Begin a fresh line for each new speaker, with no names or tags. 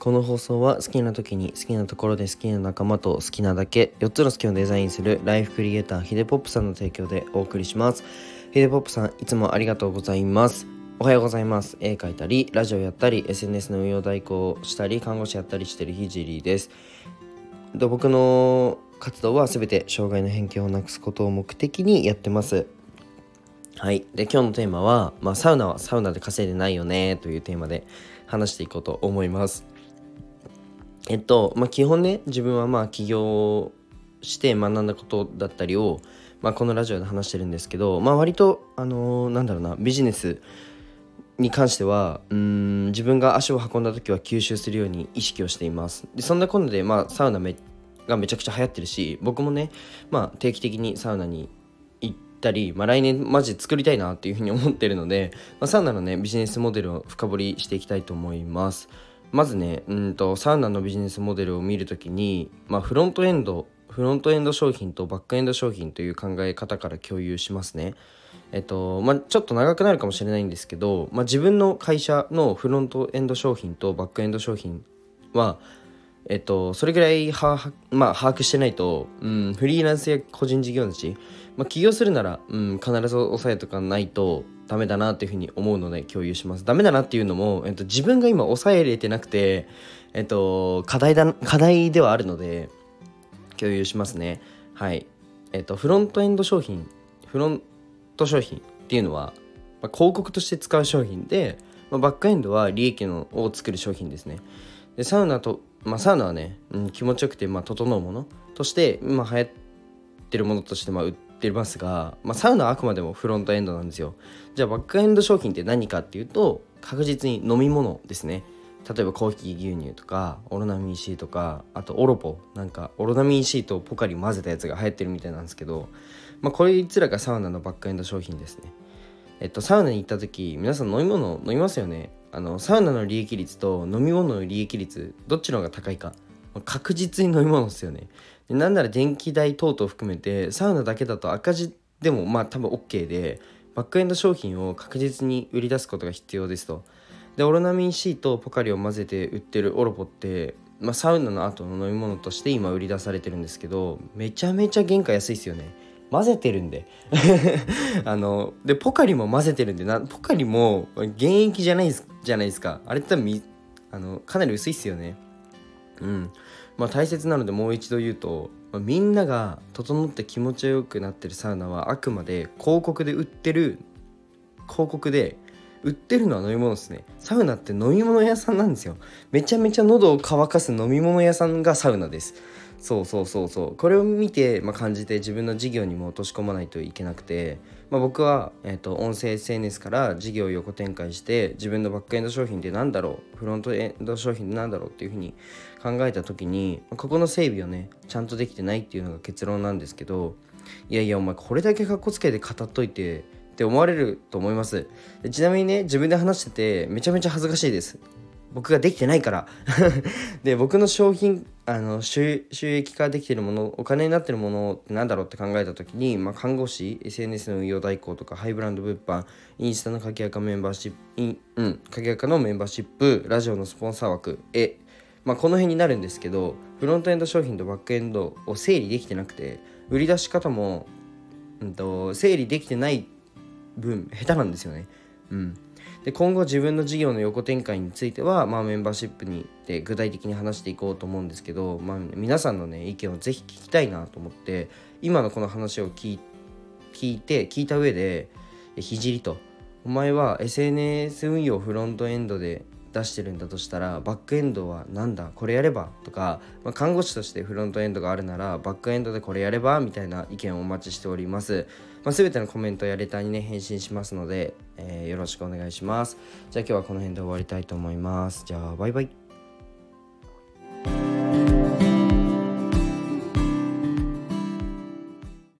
この放送は好きな時に好きなところで好きな仲間と好きなだけ4つの好きをデザインするライフクリエイターヒデポップさんの提供でお送りします。ヒデポップさんいつもありがとうございます。おはようございます。絵描いたりラジオやったり SNS の運用代行したり看護師やったりしてるひじりです。僕の活動は全て障害の偏見をなくすことを目的にやってます。はい。で、今日のテーマは、まあ、サウナはサウナで稼いでないよね、というテーマで話していこうと思います。えっと、まあ、基本ね、自分はまあ、起業して学んだことだったりを、まあ、このラジオで話してるんですけど、まあ、割と、あのー、なんだろうな、ビジネスに関しては、うん、自分が足を運んだ時は吸収するように意識をしています。で、そんな今度で、まあ、サウナめがめちゃくちゃ流行ってるし、僕もね、まあ、定期的にサウナに行ったり、まあ、来年マジ作りたいなっていうふうに思ってるので、まあ、サウナのねビジネスモデルを深掘りしていきたいと思いますまずねうんとサウナのビジネスモデルを見るときに、まあ、フロントエンドフロントエンド商品とバックエンド商品という考え方から共有しますね。えっとまあ、ちょっと長くなるかもしれないんですけど、まあ、自分の会社のフロントエンド商品とバックエンド商品はえっと、それぐらいは、まあ、把握してないと、うん、フリーランスや個人事業主、まあ、起業するなら、うん、必ず押さえとかないとダメだなっていうふうに思うので共有します。ダメだなっていうのも、えっと、自分が今抑えれてなくて、えっと、課題だ、課題ではあるので、共有しますね。はい。えっと、フロントエンド商品、フロント商品っていうのは、まあ、広告として使う商品で、まあ、バックエンドは利益のを作る商品ですね。でサウナとまあ、サウナはね、うん、気持ちよくて、まあ、整うものとして今流行ってるものとして、まあ、売ってますが、まあ、サウナはあくまでもフロントエンドなんですよ。じゃあバックエンド商品って何かっていうと確実に飲み物ですね。例えばコーヒー牛乳とかオロナミン C とかあとオロポなんかオロナミン C とポカリ混ぜたやつが流行ってるみたいなんですけど、まあ、こいつらがサウナのバックエンド商品ですね。えっとサウナに行った時皆さん飲み物飲みますよね？あのサウナの利益率と飲み物の利益率どっちの方が高いか？確実に飲み物ですよね。なんなら電気代等々含めてサウナだけだと赤字でもまあ多分 OK でバックエンド商品を確実に売り出すことが必要ですと。でオロナミン C とポカリを混ぜて売ってるオロポって、まあ、サウナの後の飲み物として今売り出されてるんですけどめちゃめちゃ原価安いですよね。混ぜてるんで。あのでポカリも混ぜてるんでなポカリも原液じゃないですじゃないですか。あれって多分あのかなり薄いっすよね。うん。まあ大切なのでもう一度言うと、まあ、みんなが整って気持ちよくなってるサウナはあくまで広告で売ってる広告で売ってるのは飲み物ですね。サウナって飲み物屋さんなんですよ。めちゃめちゃ喉を乾かす飲み物屋さんがサウナです。そうそうそうそう。これを見て、まあ、感じて自分の事業にも落とし込まないといけなくて、まあ、僕は、えーと、音声 SNS から事業を横展開して自分のバックエンド商品って何だろうフロントエンド商品って何だろうっていうふうに考えた時にここの整備をねちゃんとできてないっていうのが結論なんですけどいやいやお前これだけかっこつけて語っといてって思われると思います。ちなみにね自分で話しててめちゃめちゃ恥ずかしいです。僕ができてないから。で僕の商品あの収益化できてるものお金になってるものって何だろうって考えた時に、まあ、看護師 SNS の運用代行とかハイブランド物販インスタの鍵アカメンバーシップうん鍵アカのメンバーシップラジオのスポンサー枠えまあ、この辺になるんですけどフロントエンド商品とバックエンドを整理できてなくて売り出し方も、うんと整理できてない分下手なんですよね。うん。で今後自分の事業の横展開については、まあ、メンバーシップにで具体的に話していこうと思うんですけど、まあ、皆さんのね意見をぜひ聞きたいなと思って今のこの話を聞いて聞いた上でひじりと。お前は SNS 運用フロントエンドで出してるんだとしたらバックエンドは何だこれやれば？とか、まあ、看護師としてフロントエンドがあるならバックエンドでこれやればみたいな意見をお待ちしております、まあ、全てのコメントやレターにね返信しますので、えー、よろしくお願いします。じゃあ今日はこの辺で終わりたいと思います。じゃあバイバイ。